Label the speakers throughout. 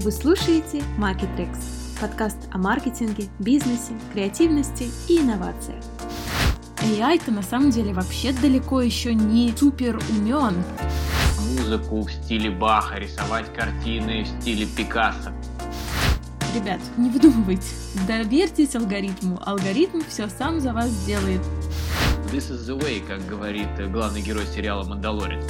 Speaker 1: Вы слушаете Marketrix, подкаст о маркетинге, бизнесе, креативности и инновациях. AI-то на самом деле вообще далеко еще не супер умен.
Speaker 2: Музыку в стиле Баха, рисовать картины в стиле Пикассо.
Speaker 1: Ребят, не выдумывайте. Доверьтесь алгоритму. Алгоритм все сам за вас сделает.
Speaker 2: This is the way, как говорит главный герой сериала «Мандалорец».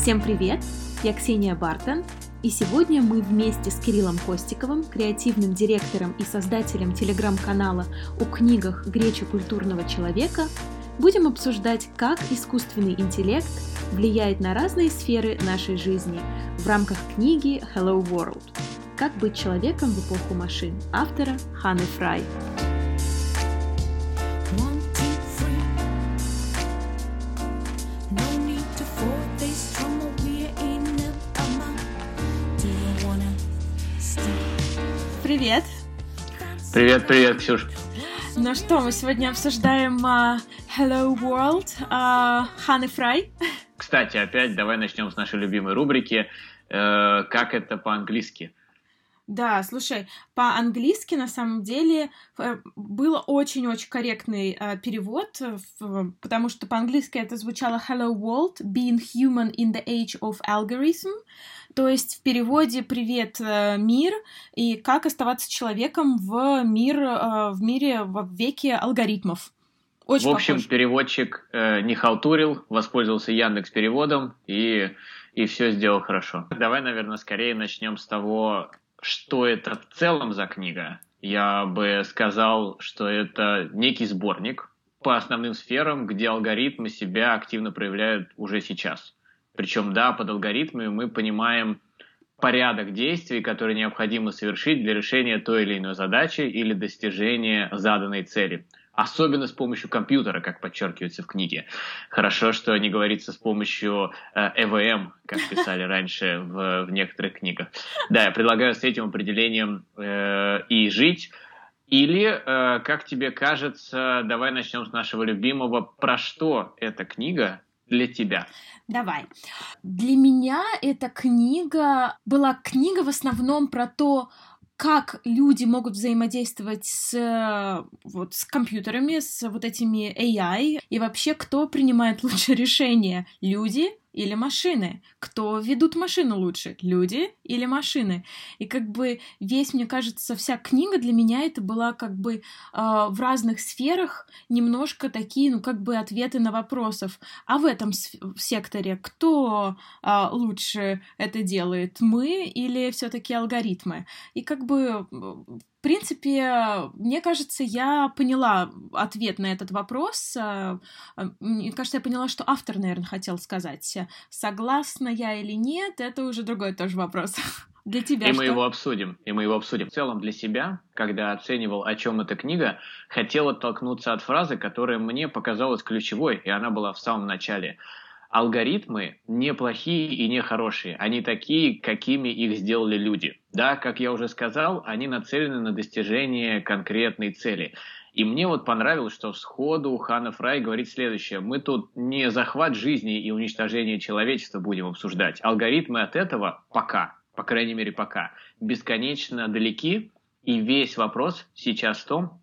Speaker 1: Всем привет! Я Ксения Бартон, и сегодня мы вместе с Кириллом Костиковым, креативным директором и создателем телеграм-канала «О книгах Греча культурного человека», будем обсуждать, как искусственный интеллект влияет на разные сферы нашей жизни в рамках книги Hello World «Как быть человеком в эпоху машин» автора Ханы Фрай. Привет!
Speaker 2: Привет, привет, Ксюш.
Speaker 1: Ну что, мы сегодня обсуждаем uh, Hello World uh, Ханы Фрай.
Speaker 2: Кстати, опять давай начнем с нашей любимой рубрики. Э, как это по-английски?
Speaker 1: Да, слушай, по-английски на самом деле э, был очень-очень корректный э, перевод, в, потому что по-английски это звучало Hello World, being human in the age of algorithm, то есть в переводе «Привет, э, мир» и «Как оставаться человеком в, мир, э, в мире в веке алгоритмов».
Speaker 2: Очень в общем, похож. переводчик э, не халтурил, воспользовался Яндекс переводом и, и все сделал хорошо. Давай, наверное, скорее начнем с того, что это в целом за книга. Я бы сказал, что это некий сборник по основным сферам, где алгоритмы себя активно проявляют уже сейчас. Причем, да, под алгоритмами мы понимаем порядок действий, которые необходимо совершить для решения той или иной задачи или достижения заданной цели особенно с помощью компьютера, как подчеркивается в книге. Хорошо, что не говорится с помощью э, ЭВМ, как писали раньше в, в некоторых книгах. Да, я предлагаю с этим определением э, и жить. Или, э, как тебе кажется, давай начнем с нашего любимого. Про что эта книга для тебя?
Speaker 1: Давай. Для меня эта книга была книга в основном про то, как люди могут взаимодействовать с, вот, с компьютерами, с вот этими AI, и вообще, кто принимает лучшее решение, люди или машины? Кто ведут машину лучше, люди или машины? И как бы весь, мне кажется, вся книга для меня это была как бы э, в разных сферах немножко такие, ну как бы ответы на вопросов. А в этом секторе кто э, лучше это делает, мы или все-таки алгоритмы? И как бы принципе, мне кажется, я поняла ответ на этот вопрос. А, а, мне кажется, я поняла, что автор, наверное, хотел сказать. Согласна я или нет, это уже другой тоже вопрос. Для тебя
Speaker 2: И
Speaker 1: что?
Speaker 2: мы его обсудим. И мы его обсудим. В целом для себя, когда оценивал, о чем эта книга, хотел оттолкнуться от фразы, которая мне показалась ключевой, и она была в самом начале – алгоритмы не плохие и не хорошие. Они такие, какими их сделали люди. Да, как я уже сказал, они нацелены на достижение конкретной цели. И мне вот понравилось, что сходу Хана Фрай говорит следующее. Мы тут не захват жизни и уничтожение человечества будем обсуждать. Алгоритмы от этого пока, по крайней мере пока, бесконечно далеки. И весь вопрос сейчас в том,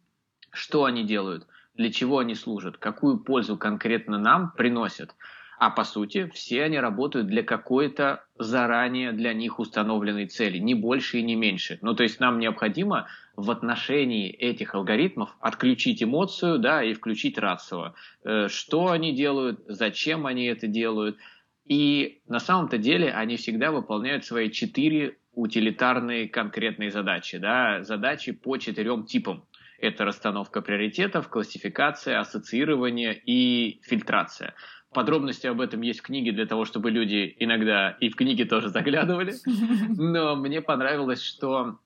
Speaker 2: что они делают, для чего они служат, какую пользу конкретно нам приносят. А по сути, все они работают для какой-то заранее для них установленной цели, не больше и не меньше. Ну, то есть нам необходимо в отношении этих алгоритмов отключить эмоцию, да, и включить рацио. Э, что они делают, зачем они это делают. И на самом-то деле они всегда выполняют свои четыре утилитарные конкретные задачи, да, задачи по четырем типам. Это расстановка приоритетов, классификация, ассоциирование и фильтрация. Подробности об этом есть в книге для того, чтобы люди иногда и в книге тоже заглядывали. Но мне понравилось, что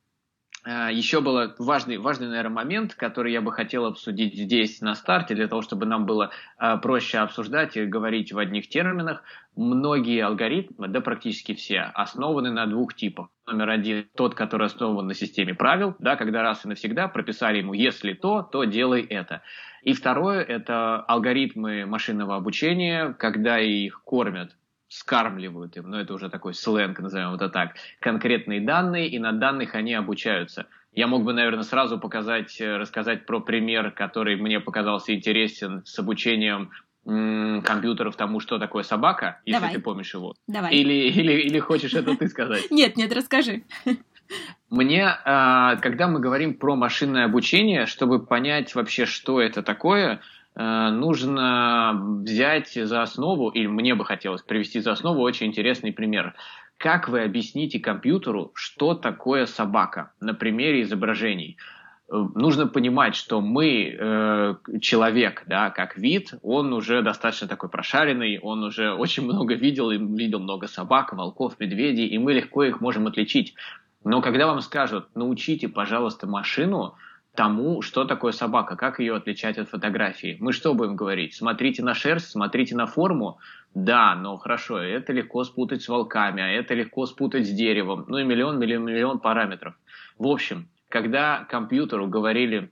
Speaker 2: э, еще был важный, важный, наверное, момент, который я бы хотел обсудить здесь на старте, для того, чтобы нам было э, проще обсуждать и говорить в одних терминах. Многие алгоритмы, да практически все, основаны на двух типах. Номер один, тот, который основан на системе правил, да, когда раз и навсегда прописали ему, если то, то делай это. И второе – это алгоритмы машинного обучения, когда их кормят скармливают им, ну это уже такой сленг, назовем это так, конкретные данные, и на данных они обучаются. Я мог бы, наверное, сразу показать, э, рассказать про пример, который мне показался интересен с обучением компьютеров тому, что такое собака, если
Speaker 1: Давай.
Speaker 2: ты помнишь его.
Speaker 1: Давай.
Speaker 2: Или, или, или хочешь это ты сказать?
Speaker 1: Нет, нет, расскажи.
Speaker 2: Мне, а, когда мы говорим про машинное обучение, чтобы понять вообще, что это такое, э, нужно взять за основу, или мне бы хотелось привести за основу очень интересный пример. Как вы объясните компьютеру, что такое собака на примере изображений? Э, нужно понимать, что мы, э, человек, да, как вид, он уже достаточно такой прошаренный, он уже очень много видел, и видел много собак, волков, медведей, и мы легко их можем отличить. Но когда вам скажут, научите, пожалуйста, машину тому, что такое собака, как ее отличать от фотографии, мы что будем говорить? Смотрите на шерсть, смотрите на форму. Да, но хорошо, это легко спутать с волками, а это легко спутать с деревом. Ну и миллион, миллион, миллион параметров. В общем, когда компьютеру говорили,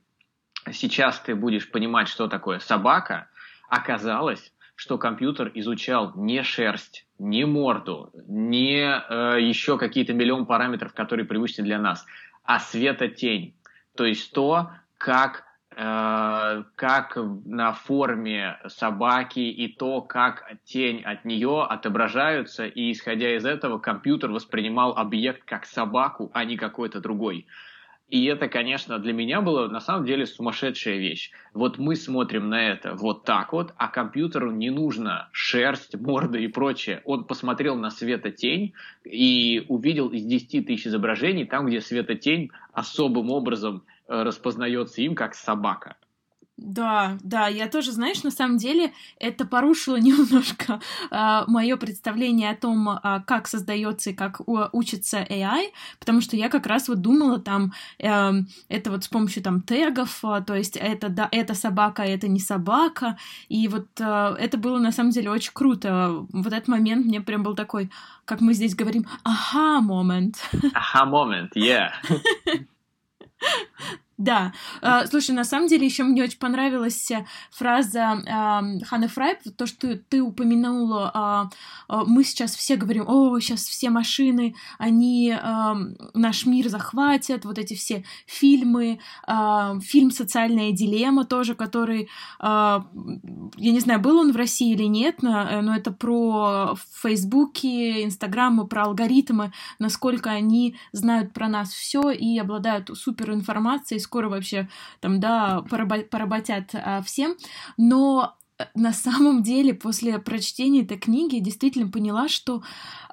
Speaker 2: сейчас ты будешь понимать, что такое собака, оказалось, что компьютер изучал не шерсть, не морду, не э, еще какие-то миллион параметров, которые привычны для нас, а светотень. То есть то, как э, как на форме собаки и то, как тень от нее отображаются, и исходя из этого компьютер воспринимал объект как собаку, а не какой-то другой. И это, конечно, для меня было на самом деле сумасшедшая вещь. Вот мы смотрим на это вот так вот, а компьютеру не нужно шерсть, морда и прочее. Он посмотрел на светотень и увидел из 10 тысяч изображений там, где светотень особым образом э, распознается им как собака.
Speaker 1: Да, да, я тоже, знаешь, на самом деле это порушило немножко э, мое представление о том, э, как создается и как у, учится AI, потому что я как раз вот думала там, э, это вот с помощью там тегов, э, то есть это, да, это собака, а это не собака, и вот э, это было на самом деле очень круто. Вот этот момент мне прям был такой, как мы здесь говорим, ага момент.
Speaker 2: Ага момент, yeah.
Speaker 1: Да. Uh, слушай, на самом деле еще мне очень понравилась фраза uh, Ханны Фрайп, то, что ты, упомянула, uh, uh, мы сейчас все говорим, о, сейчас все машины, они наш мир захватят, вот эти все фильмы, фильм «Социальная дилемма» тоже, который, я не знаю, был он в России или нет, но, это про Фейсбуки, Инстаграмы, про алгоритмы, насколько они знают про нас все и обладают супер информацией, скоро вообще там, да, поработят а, всем, но на самом деле после прочтения этой книги действительно поняла, что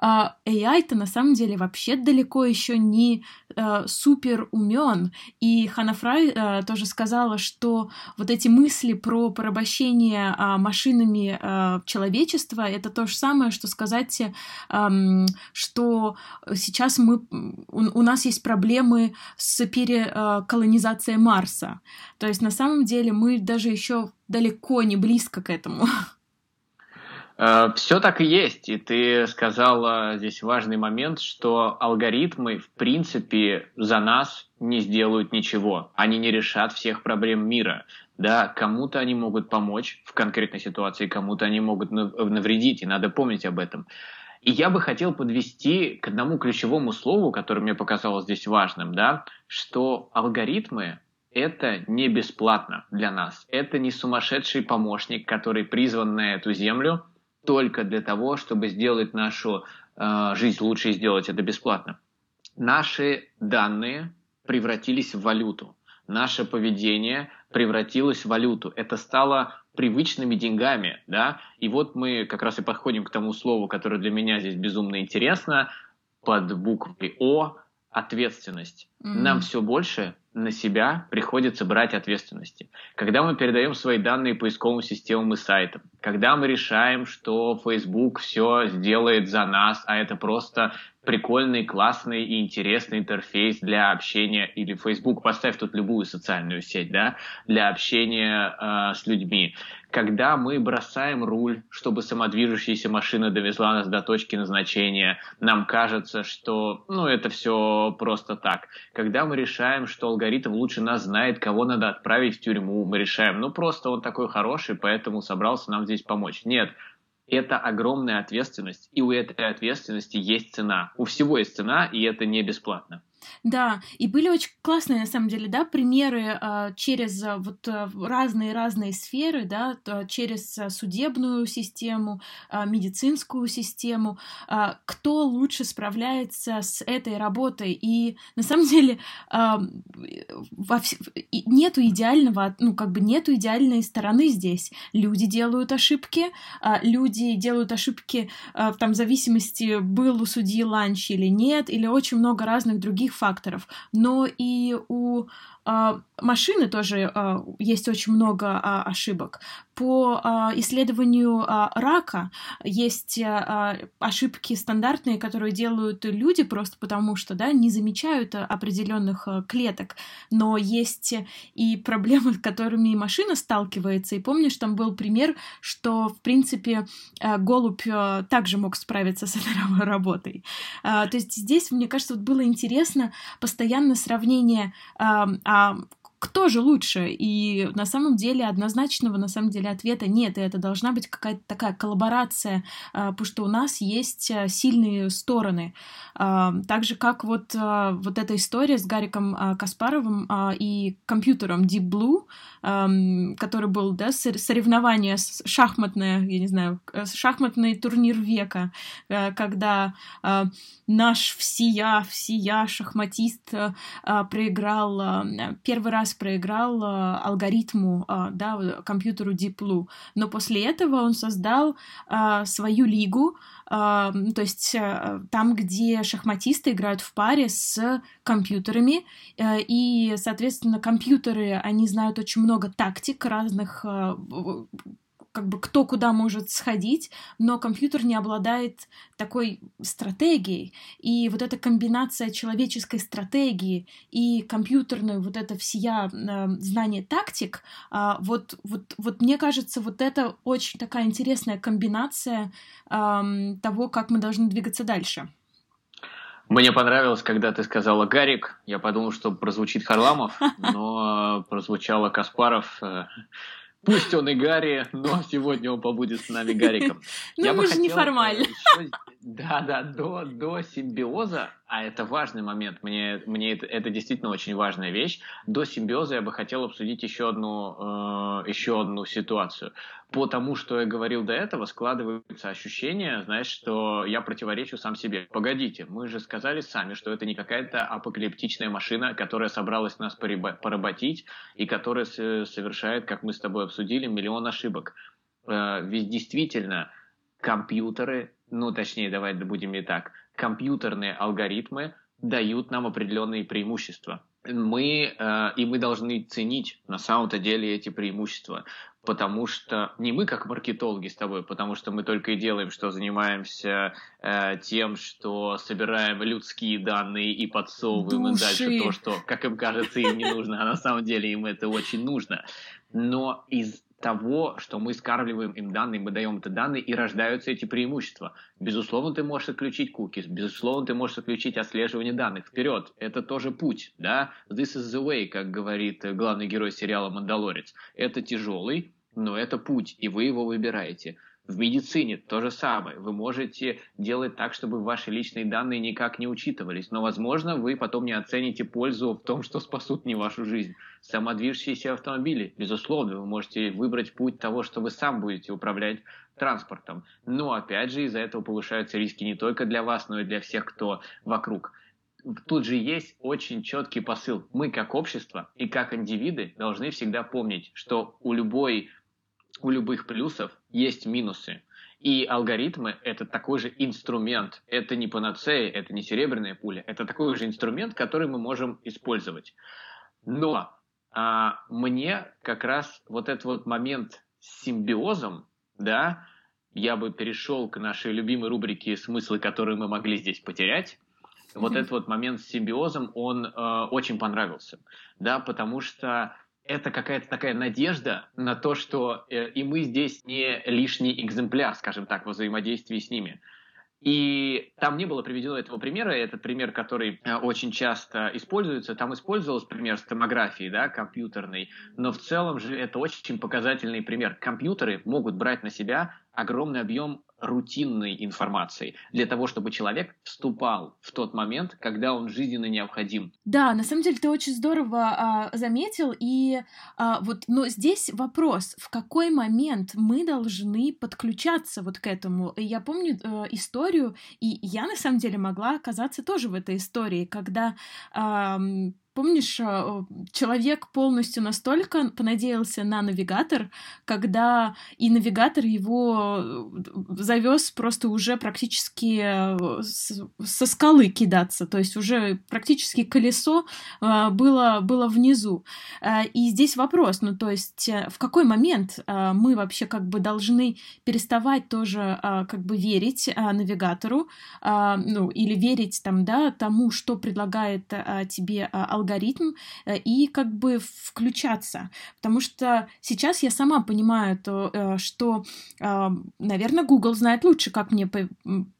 Speaker 1: э, AI-то на самом деле вообще далеко еще не э, супер умен. И Хана Фрай э, тоже сказала, что вот эти мысли про порабощение э, машинами э, человечества это то же самое, что сказать, э, что сейчас мы у, у нас есть проблемы с переколонизацией Марса. То есть на самом деле мы даже еще далеко не близко к этому.
Speaker 2: Э, Все так и есть. И ты сказала здесь важный момент, что алгоритмы, в принципе, за нас не сделают ничего. Они не решат всех проблем мира. Да, кому-то они могут помочь в конкретной ситуации, кому-то они могут навредить, и надо помнить об этом. И я бы хотел подвести к одному ключевому слову, которое мне показалось здесь важным, да, что алгоритмы это не бесплатно для нас. Это не сумасшедший помощник, который призван на эту землю только для того, чтобы сделать нашу э, жизнь лучше и сделать это бесплатно. Наши данные превратились в валюту. Наше поведение превратилось в валюту. Это стало привычными деньгами, да, и вот мы как раз и подходим к тому слову, которое для меня здесь безумно интересно, под буквой О, ответственность. Mm-hmm. Нам все больше на себя приходится брать ответственности. Когда мы передаем свои данные поисковым системам и сайтам, когда мы решаем, что Facebook все сделает за нас, а это просто прикольный, классный и интересный интерфейс для общения, или Facebook, поставь тут любую социальную сеть, да, для общения э, с людьми. Когда мы бросаем руль, чтобы самодвижущаяся машина довезла нас до точки назначения, нам кажется, что, ну, это все просто так. Когда мы решаем, что алгоритм лучше нас знает, кого надо отправить в тюрьму, мы решаем, ну, просто он такой хороший, поэтому собрался нам здесь помочь. Нет, это огромная ответственность, и у этой ответственности есть цена. У всего есть цена, и это не бесплатно.
Speaker 1: Да, и были очень классные, на самом деле, да, примеры а, через а, вот разные-разные а, сферы, да, через судебную систему, а, медицинскую систему, а, кто лучше справляется с этой работой. И на самом деле а, во вс... нету идеального, ну, как бы нету идеальной стороны здесь. Люди делают ошибки, а, люди делают ошибки а, там, в зависимости, был у судьи ланч или нет, или очень много разных других факторов, но и у машины тоже а, есть очень много а, ошибок. По исследованию рака есть ошибки стандартные, которые делают люди просто потому, что да, не замечают определенных клеток. Но есть и проблемы, с которыми машина сталкивается. И помнишь, там был пример, что, в принципе, голубь также мог справиться с этой работой. То есть здесь, мне кажется, вот было интересно постоянно сравнение а кто же лучше? И на самом деле однозначного на самом деле ответа нет, и это должна быть какая-то такая коллаборация, а, потому что у нас есть а, сильные стороны. А, так же, как вот, вот эта история с Гариком Каспаровым и компьютером Deep Blue, который был, да, соревнование шахматное, я не знаю, шахматный турнир века, когда наш всея, всея шахматист проиграл первый раз проиграл э, алгоритму, э, да, компьютеру Deep Blue. Но после этого он создал э, свою лигу, то есть там, где шахматисты играют в паре с компьютерами, и, соответственно, компьютеры, они знают очень много тактик разных как бы кто куда может сходить, но компьютер не обладает такой стратегией. И вот эта комбинация человеческой стратегии и компьютерной вот это всея э, знание тактик, э, вот, вот, вот мне кажется, вот это очень такая интересная комбинация э, того, как мы должны двигаться дальше.
Speaker 2: Мне понравилось, когда ты сказала Гарик. Я подумал, что прозвучит Харламов, но прозвучало Каспаров. Э, Пусть он и Гарри, но сегодня он побудет с нами Гариком.
Speaker 1: Ну, мы же неформально.
Speaker 2: Да, да, до, до симбиоза а это важный момент, мне, мне это, это действительно очень важная вещь. До симбиоза я бы хотел обсудить еще одну, э, еще одну ситуацию. По тому, что я говорил до этого, складывается ощущение, знаешь, что я противоречу сам себе. Погодите, мы же сказали сами, что это не какая-то апокалиптичная машина, которая собралась нас поработить и которая совершает, как мы с тобой обсудили, миллион ошибок. Э, ведь действительно компьютеры, ну точнее, давай будем и так – компьютерные алгоритмы дают нам определенные преимущества. Мы, э, и мы должны ценить на самом-то деле эти преимущества, потому что не мы как маркетологи с тобой, потому что мы только и делаем, что занимаемся э, тем, что собираем людские данные и подсовываем им дальше то, что, как им кажется, им не нужно, а на самом деле им это очень нужно. Но из того, что мы скармливаем им данные, мы даем это данные, и рождаются эти преимущества. Безусловно, ты можешь отключить кукис, безусловно, ты можешь отключить отслеживание данных. Вперед, это тоже путь, да? This is the way, как говорит главный герой сериала «Мандалорец». Это тяжелый, но это путь, и вы его выбираете. В медицине то же самое. Вы можете делать так, чтобы ваши личные данные никак не учитывались, но, возможно, вы потом не оцените пользу в том, что спасут не вашу жизнь. Самодвижущиеся автомобили, безусловно, вы можете выбрать путь того, что вы сам будете управлять транспортом. Но, опять же, из-за этого повышаются риски не только для вас, но и для всех, кто вокруг тут же есть очень четкий посыл. Мы как общество и как индивиды должны всегда помнить, что у любой у любых плюсов есть минусы. И алгоритмы — это такой же инструмент. Это не панацея, это не серебряная пуля. Это такой же инструмент, который мы можем использовать. Но а, мне как раз вот этот вот момент с симбиозом, да, я бы перешел к нашей любимой рубрике «Смыслы, которые мы могли здесь потерять». Вот этот вот момент с симбиозом, он э, очень понравился, да, потому что это какая-то такая надежда на то, что э, и мы здесь не лишний экземпляр, скажем так, во взаимодействии с ними. И там не было приведено этого примера, этот пример, который э, очень часто используется, там использовался пример с томографией, да, компьютерной, но в целом же это очень показательный пример. Компьютеры могут брать на себя огромный объем рутинной информации для того, чтобы человек вступал в тот момент, когда он жизненно необходим.
Speaker 1: Да, на самом деле ты очень здорово а, заметил, и а, вот, но здесь вопрос, в какой момент мы должны подключаться вот к этому. Я помню э, историю, и я на самом деле могла оказаться тоже в этой истории, когда э, Помнишь, а, человек полностью настолько понадеялся на навигатор, когда и навигатор его э, завез просто уже практически э, со скалы кидаться, то есть уже практически колесо а, было, было внизу. А, и здесь вопрос, ну то есть э, в какой момент мы вообще как бы должны переставать тоже как бы верить навигатору, ну или верить там, да, тому, что предлагает тебе алгоритм, алгоритм э, и как бы включаться. Потому что сейчас я сама понимаю то, э, что, э, наверное, Google знает лучше, как мне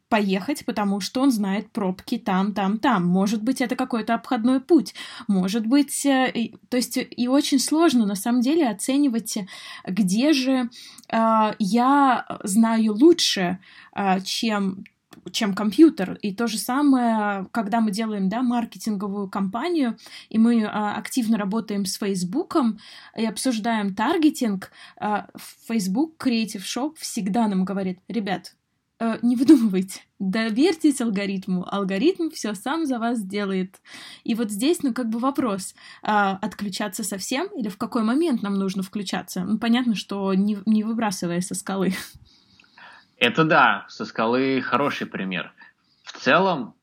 Speaker 1: поехать, потому что он знает пробки там, там, там. Может быть, это какой-то обходной путь. Может быть, то есть и очень сложно на самом деле оценивать, где же э, я знаю лучше, э, чем чем компьютер. И то же самое, когда мы делаем да, маркетинговую кампанию, и мы а, активно работаем с Фейсбуком и обсуждаем таргетинг, а, Facebook Creative Shop всегда нам говорит, ребят, а, не выдумывайте, доверьтесь алгоритму, алгоритм все сам за вас сделает. И вот здесь, ну, как бы вопрос, а, отключаться совсем или в какой момент нам нужно включаться? Ну, понятно, что не, не выбрасывая со скалы.
Speaker 2: Это да, со скалы хороший пример. В целом,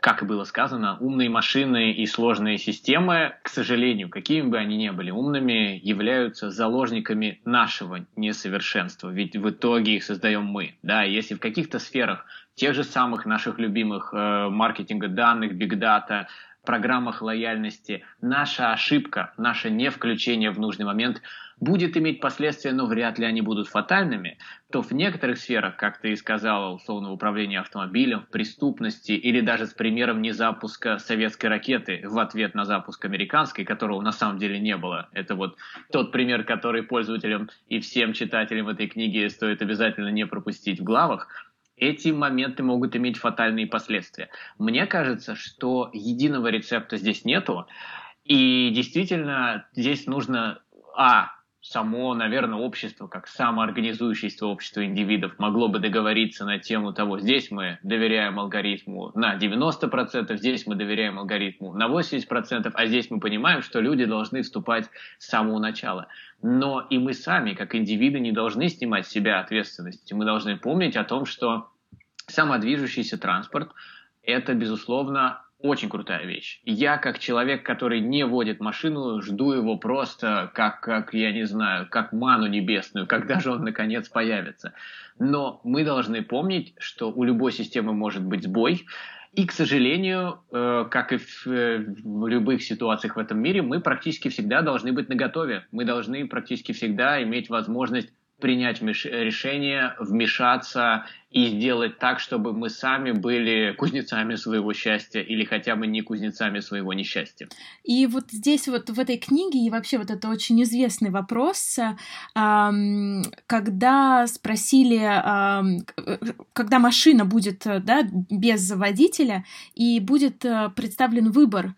Speaker 2: как и было сказано, умные машины и сложные системы, к сожалению, какими бы они ни были умными, являются заложниками нашего несовершенства, ведь в итоге их создаем мы. Да, если в каких-то сферах тех же самых наших любимых э, маркетинга данных, бигдата, программах лояльности, наша ошибка, наше не включение в нужный момент – будет иметь последствия, но вряд ли они будут фатальными, то в некоторых сферах, как ты и сказала, условно, управления автомобилем, в преступности или даже с примером незапуска советской ракеты в ответ на запуск американской, которого на самом деле не было. Это вот тот пример, который пользователям и всем читателям этой книги стоит обязательно не пропустить в главах. Эти моменты могут иметь фатальные последствия. Мне кажется, что единого рецепта здесь нету, и действительно здесь нужно, а, само, наверное, общество, как самоорганизующеество общество индивидов, могло бы договориться на тему того, здесь мы доверяем алгоритму на 90%, здесь мы доверяем алгоритму на 80%, а здесь мы понимаем, что люди должны вступать с самого начала. Но и мы сами, как индивиды, не должны снимать с себя ответственность. Мы должны помнить о том, что самодвижущийся транспорт – это, безусловно, очень крутая вещь. Я, как человек, который не водит машину, жду его просто как, как, я не знаю, как ману небесную, когда же он наконец появится. Но мы должны помнить, что у любой системы может быть сбой, и, к сожалению, э, как и в, любых ситуациях в этом мире, мы практически всегда должны быть наготове. Мы должны практически всегда иметь возможность принять решение, вмешаться и сделать так, чтобы мы сами были кузнецами своего счастья или хотя бы не кузнецами своего несчастья.
Speaker 1: И вот здесь вот в этой книге и вообще вот это очень известный вопрос, когда спросили, когда машина будет да, без водителя и будет э, представлен выбор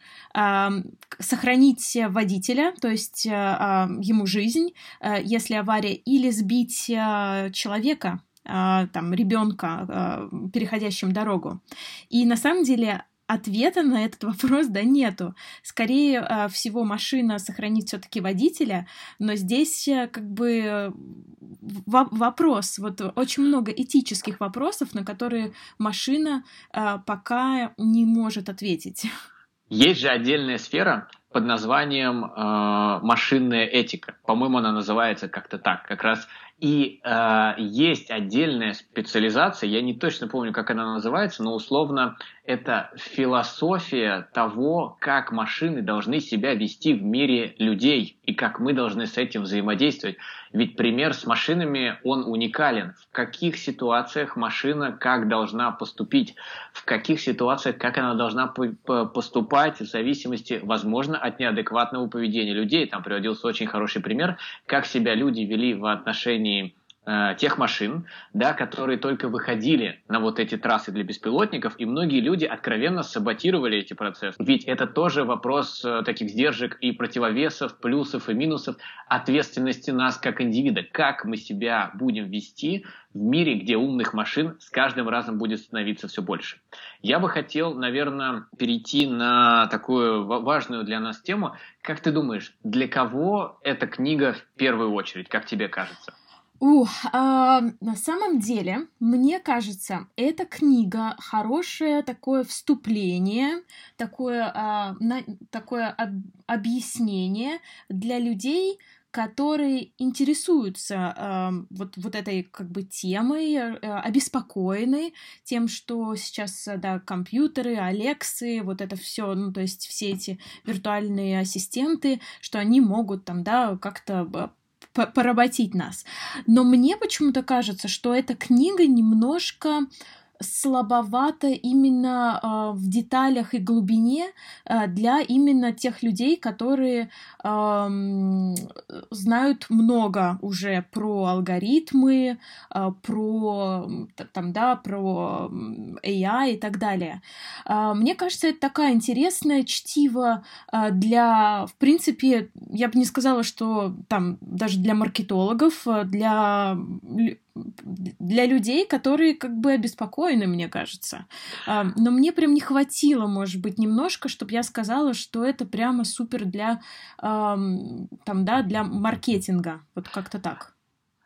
Speaker 1: сохранить водителя, то есть э, ему жизнь, э, если авария, или сбить человека, а, там, ребенка, а, переходящим дорогу. И на самом деле ответа на этот вопрос да нету. Скорее а, всего машина сохранит все-таки водителя, но здесь э, как бы вопрос, вот очень много этических вопросов, на которые машина пока не может ответить.
Speaker 2: Есть же отдельная сфера под названием э, машинная этика. По-моему, она называется как-то так. Как раз и э, есть отдельная специализация, я не точно помню, как она называется, но условно это философия того, как машины должны себя вести в мире людей и как мы должны с этим взаимодействовать. Ведь пример с машинами, он уникален. В каких ситуациях машина как должна поступить, в каких ситуациях как она должна поступать в зависимости, возможно, от неадекватного поведения людей. Там приводился очень хороший пример, как себя люди вели в отношении Э, тех машин, да, которые только выходили на вот эти трассы для беспилотников, и многие люди откровенно саботировали эти процессы. Ведь это тоже вопрос э, таких сдержек и противовесов, плюсов и минусов ответственности нас как индивида. Как мы себя будем вести в мире, где умных машин с каждым разом будет становиться все больше. Я бы хотел, наверное, перейти на такую важную для нас тему. Как ты думаешь, для кого эта книга в первую очередь, как тебе кажется?
Speaker 1: Ух, а, на самом деле, мне кажется, эта книга хорошее такое вступление, такое, а, на, такое об, объяснение для людей, которые интересуются э, вот, вот этой как бы темой, э, обеспокоены тем, что сейчас, да, компьютеры, Алексы, вот это все, ну, то есть все эти виртуальные ассистенты, что они могут там, да, как-то поработить нас. Но мне почему-то кажется, что эта книга немножко слабовато именно э, в деталях и глубине э, для именно тех людей, которые знают много уже про алгоритмы, э, про там да, про AI и так далее. Мне кажется, это такая интересная чтиво для, в принципе, я бы не сказала, что там даже для маркетологов, для для людей, которые как бы обеспокоены, мне кажется. Но мне прям не хватило, может быть, немножко, чтобы я сказала, что это прямо супер для, там, да, для маркетинга. Вот как-то так.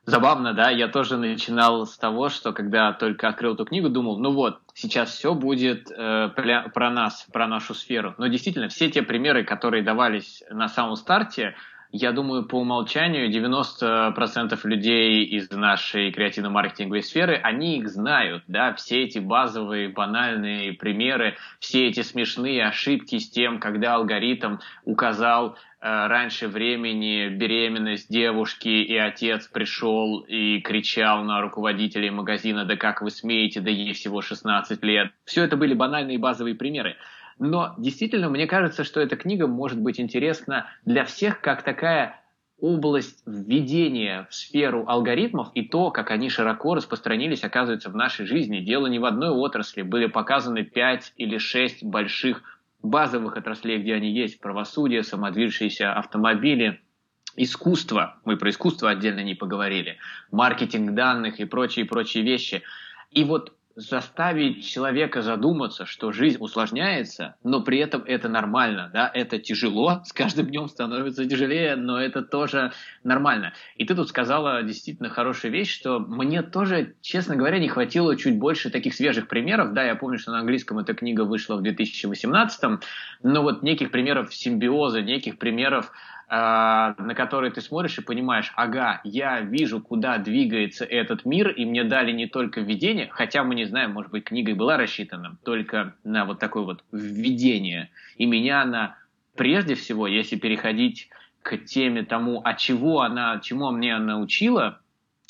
Speaker 2: Забавно, да, я тоже начинал с того, что когда только открыл эту книгу, думал, ну вот, сейчас все будет э, про нас, про нашу сферу. Но действительно, все те примеры, которые давались на самом старте, я думаю, по умолчанию 90% людей из нашей креативно-маркетинговой сферы, они их знают, да, все эти базовые, банальные примеры, все эти смешные ошибки с тем, когда алгоритм указал э, раньше времени беременность девушки, и отец пришел и кричал на руководителей магазина, да как вы смеете, да ей всего 16 лет. Все это были банальные базовые примеры. Но действительно, мне кажется, что эта книга может быть интересна для всех как такая область введения в сферу алгоритмов и то, как они широко распространились, оказывается, в нашей жизни. Дело не в одной отрасли. Были показаны пять или шесть больших базовых отраслей, где они есть. Правосудие, самодвижущиеся автомобили, искусство. Мы про искусство отдельно не поговорили. Маркетинг данных и прочие-прочие вещи. И вот заставить человека задуматься, что жизнь усложняется, но при этом это нормально, да, это тяжело, с каждым днем становится тяжелее, но это тоже нормально. И ты тут сказала действительно хорошую вещь, что мне тоже, честно говоря, не хватило чуть больше таких свежих примеров. Да, я помню, что на английском эта книга вышла в 2018, но вот неких примеров симбиоза, неких примеров на который ты смотришь и понимаешь, ага, я вижу, куда двигается этот мир, и мне дали не только введение, хотя мы не знаем, может быть, книга и была рассчитана только на вот такое вот введение. И меня она, прежде всего, если переходить к теме тому, а чего она, чему мне она научила,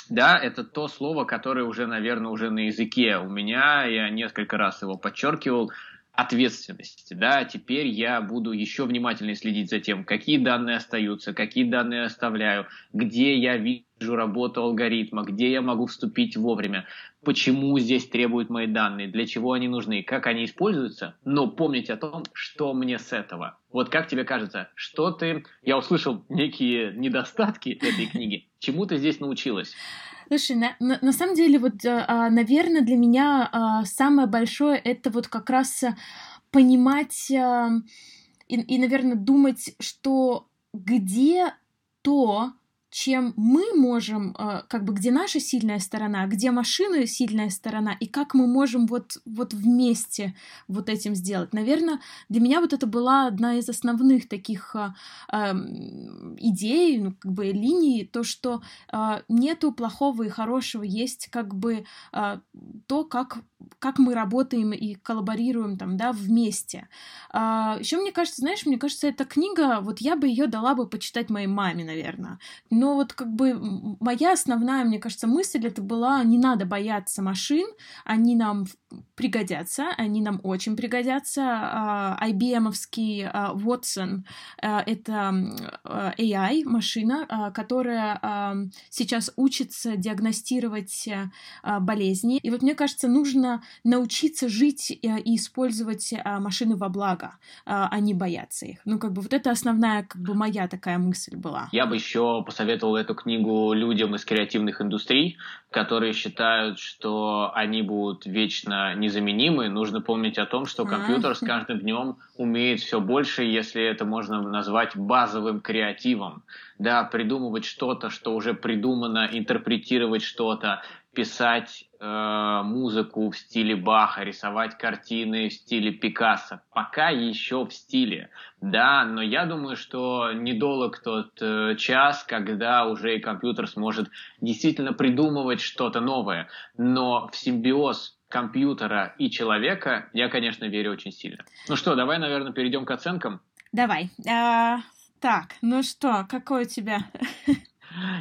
Speaker 2: да, это то слово, которое уже, наверное, уже на языке у меня, я несколько раз его подчеркивал, ответственности. Да, теперь я буду еще внимательнее следить за тем, какие данные остаются, какие данные оставляю, где я вижу работу алгоритма, где я могу вступить вовремя, почему здесь требуют мои данные, для чего они нужны, как они используются, но помнить о том, что мне с этого. Вот как тебе кажется, что ты... Я услышал некие недостатки этой книги. Чему ты здесь научилась?
Speaker 1: Слушай, на, на, на самом деле, вот, э, а, наверное, для меня а, самое большое это вот как раз э, понимать а, и, и, наверное, думать, что где то, чем мы можем, э, как бы где наша сильная сторона, где машина сильная сторона, и как мы можем вот, вот вместе вот этим сделать. Наверное, для меня вот это была одна из основных таких э, эм, идей, ну, как бы линий, то, что э, нету плохого и хорошего, есть как бы э, то, как, как мы работаем и коллаборируем там, да, вместе. А, еще мне кажется, знаешь, мне кажется, эта книга, вот я бы ее дала бы почитать моей маме, наверное. Но вот как бы моя основная, мне кажется, мысль это была, не надо бояться машин, они нам пригодятся, они нам очень пригодятся. А, IBM-овский а, Watson а, — это AI, машина, которая сейчас учится диагностировать болезни. И вот мне кажется, нужно научиться жить и использовать машины во благо, а не бояться их. Ну, как бы вот это основная, как бы моя такая мысль была.
Speaker 2: Я бы еще посоветовал эту книгу людям из креативных индустрий, которые считают, что они будут вечно незаменимы. Нужно помнить о том, что компьютер с каждым днем умеет все больше, если это можно назвать базовым креативом. Да, придумывать что-то, что уже придумано, интерпретировать что-то, писать э, музыку в стиле Баха, рисовать картины в стиле Пикассо. Пока еще в стиле, да, но я думаю, что недолг тот э, час, когда уже и компьютер сможет действительно придумывать что-то новое. Но в симбиоз компьютера и человека я, конечно, верю очень сильно. Ну что, давай, наверное, перейдем к оценкам.
Speaker 1: Давай. А, так, ну что, какой у тебя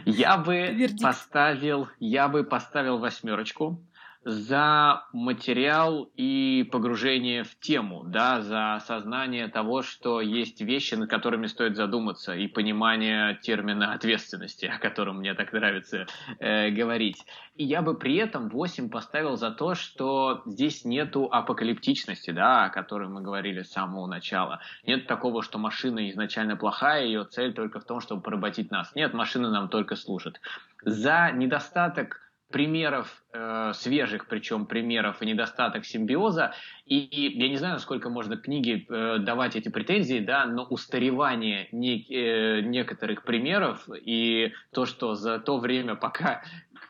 Speaker 2: я бы Вердикт. поставил, я бы поставил восьмерочку за материал и погружение в тему, да, за осознание того, что есть вещи, над которыми стоит задуматься, и понимание термина ответственности, о котором мне так нравится э, говорить. И я бы при этом 8 поставил за то, что здесь нету апокалиптичности, да, о которой мы говорили с самого начала. Нет такого, что машина изначально плохая, ее цель только в том, чтобы поработить нас. Нет, машина нам только служит. За недостаток примеров э, свежих, причем примеров и недостаток симбиоза. И, и я не знаю, насколько можно книге э, давать эти претензии, да, но устаревание не, э, некоторых примеров и то, что за то время, пока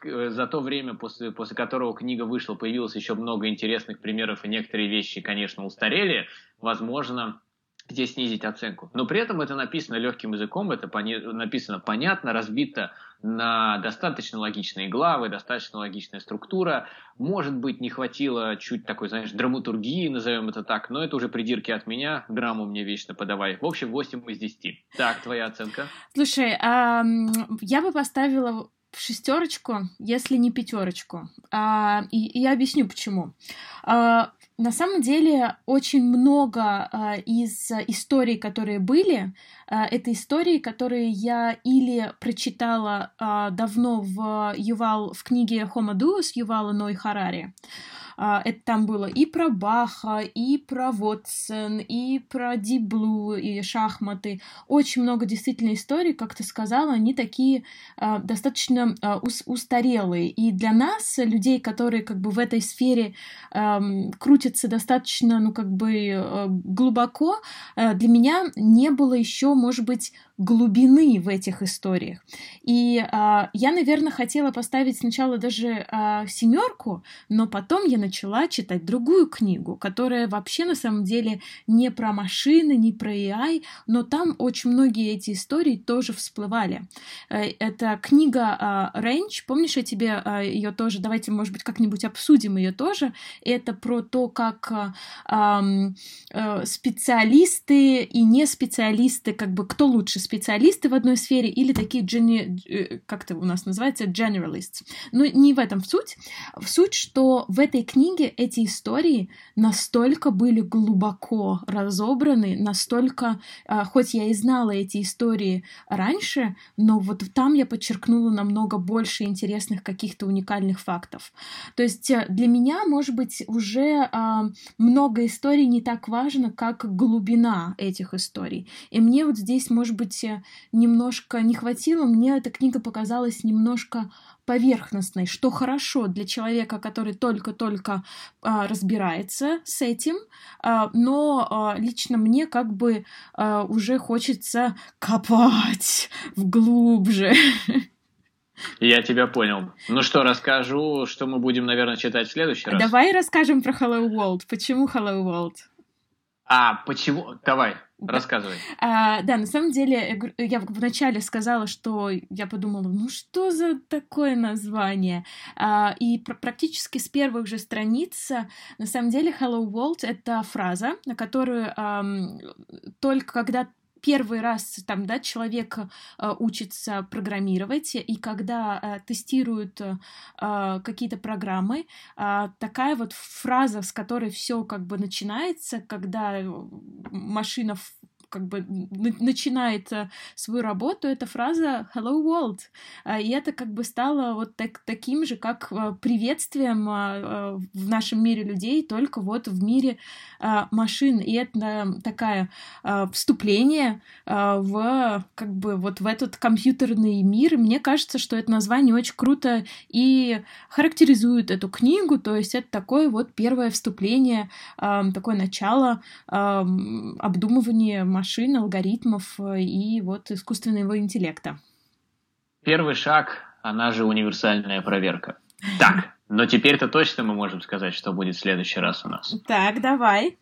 Speaker 2: э, за то время, после, после которого книга вышла, появилось еще много интересных примеров, и некоторые вещи, конечно, устарели, возможно, здесь снизить оценку. Но при этом это написано легким языком, это пони- написано понятно, разбито на достаточно логичные главы, достаточно логичная структура. Может быть, не хватило чуть такой, знаешь, драматургии, назовем это так, но это уже придирки от меня, драму мне вечно подавай. В общем, 8 из 10. Так, твоя оценка?
Speaker 1: Слушай, я бы поставила шестерочку, если не пятерочку. А, и я объясню почему. А, на самом деле очень много э, из историй, которые были, э, это истории, которые я или прочитала э, давно в Ювал в книге Homo Deus Ювала Ной Харари, а, это там было и про Баха, и про Вотсон, и про Диблу, и шахматы. Очень много действительно историй, как ты сказала, они такие а, достаточно а, устарелые. И для нас, людей, которые как бы в этой сфере крутятся достаточно, ну, как бы глубоко, для меня не было еще, может быть, глубины в этих историях. И а, я, наверное, хотела поставить сначала даже а, семерку, но потом я начала читать другую книгу, которая вообще на самом деле не про машины, не про AI, но там очень многие эти истории тоже всплывали. Э, это книга а, Range, помнишь, я тебе а, ее тоже, давайте, может быть, как-нибудь обсудим ее тоже. Это про то, как а, а, специалисты и не специалисты, как бы кто лучше специалисты в одной сфере или такие, geni... Э, как это у нас называется, generalists. Но не в этом суть. В суть, что в этой книге эти истории настолько были глубоко разобраны, настолько, а, хоть я и знала эти истории раньше, но вот там я подчеркнула намного больше интересных каких-то уникальных фактов. То есть э, для меня, может быть, уже а, много историй не так важно, как глубина этих историй. И мне вот здесь, может быть, быть, немножко не хватило. Мне эта книга показалась немножко поверхностной, что хорошо для человека, который только-только а, разбирается с этим, а, но а, лично мне как бы а, уже хочется копать вглубже.
Speaker 2: Я тебя понял. Ну что, расскажу, что мы будем, наверное, читать в следующий раз.
Speaker 1: Давай расскажем про Hello World. Почему Hello World?
Speaker 2: А, почему? Давай, Рассказывай.
Speaker 1: А, да, на самом деле, я вначале сказала, что я подумала, ну что за такое название? А, и пр практически с первых же страниц, на самом деле, Hello World — это фраза, на которую а, только когда первый раз там, да, человек э, учится программировать, и когда э, тестируют э, какие-то программы, э, такая вот фраза, с которой все как бы начинается, когда машина как бы начинает свою работу, эта фраза «Hello World». А, и это как бы стало вот так, таким же, как э, приветствием а, в нашем мире людей, только вот в мире а, машин. И это такая вступление в как бы вот в этот компьютерный мир. Мне кажется, что это название очень круто и характеризует эту книгу, то есть это такое вот первое вступление, такое начало обдумывания машин алгоритмов э, и вот искусственного интеллекта.
Speaker 2: Первый шаг, она же универсальная проверка. Так, но теперь-то точно мы можем сказать, что будет в следующий раз у нас.
Speaker 1: Так, давай.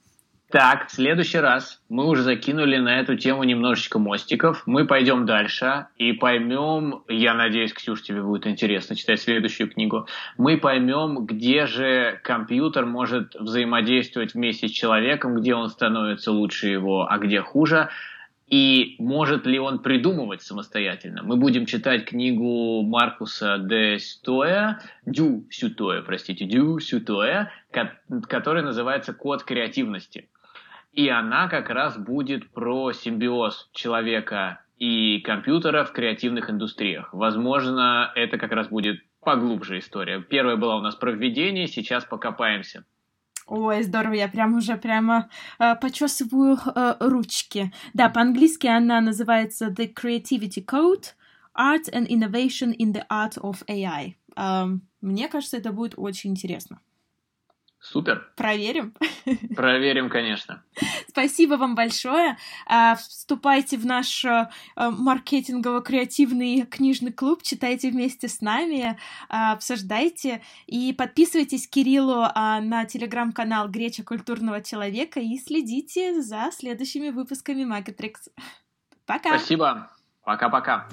Speaker 2: Так, в следующий раз мы уже закинули на эту тему немножечко мостиков. Мы пойдем дальше и поймем, я надеюсь, Ксюш, тебе будет интересно читать следующую книгу, мы поймем, где же компьютер может взаимодействовать вместе с человеком, где он становится лучше его, а где хуже и может ли он придумывать самостоятельно. Мы будем читать книгу Маркуса де Стоя, Дю Сютоя, простите, Дю Сютоя, который называется «Код креативности». И она как раз будет про симбиоз человека и компьютера в креативных индустриях. Возможно, это как раз будет поглубже история. Первая была у нас про введение, сейчас покопаемся.
Speaker 1: Ой, здорово, я прям уже прямо э, почесываю э, ручки. Да, по-английски она называется The Creativity Code Art and Innovation in the Art of AI. Э, мне кажется, это будет очень интересно.
Speaker 2: Супер.
Speaker 1: Проверим?
Speaker 2: Проверим, конечно.
Speaker 1: Спасибо вам большое. А, вступайте в наш э, маркетингово-креативный книжный клуб, читайте вместе с нами, а, обсуждайте и подписывайтесь Кириллу а, на телеграм-канал Греча культурного человека и следите за следующими выпусками Магитрикс. Пока.
Speaker 2: Спасибо. Пока-пока.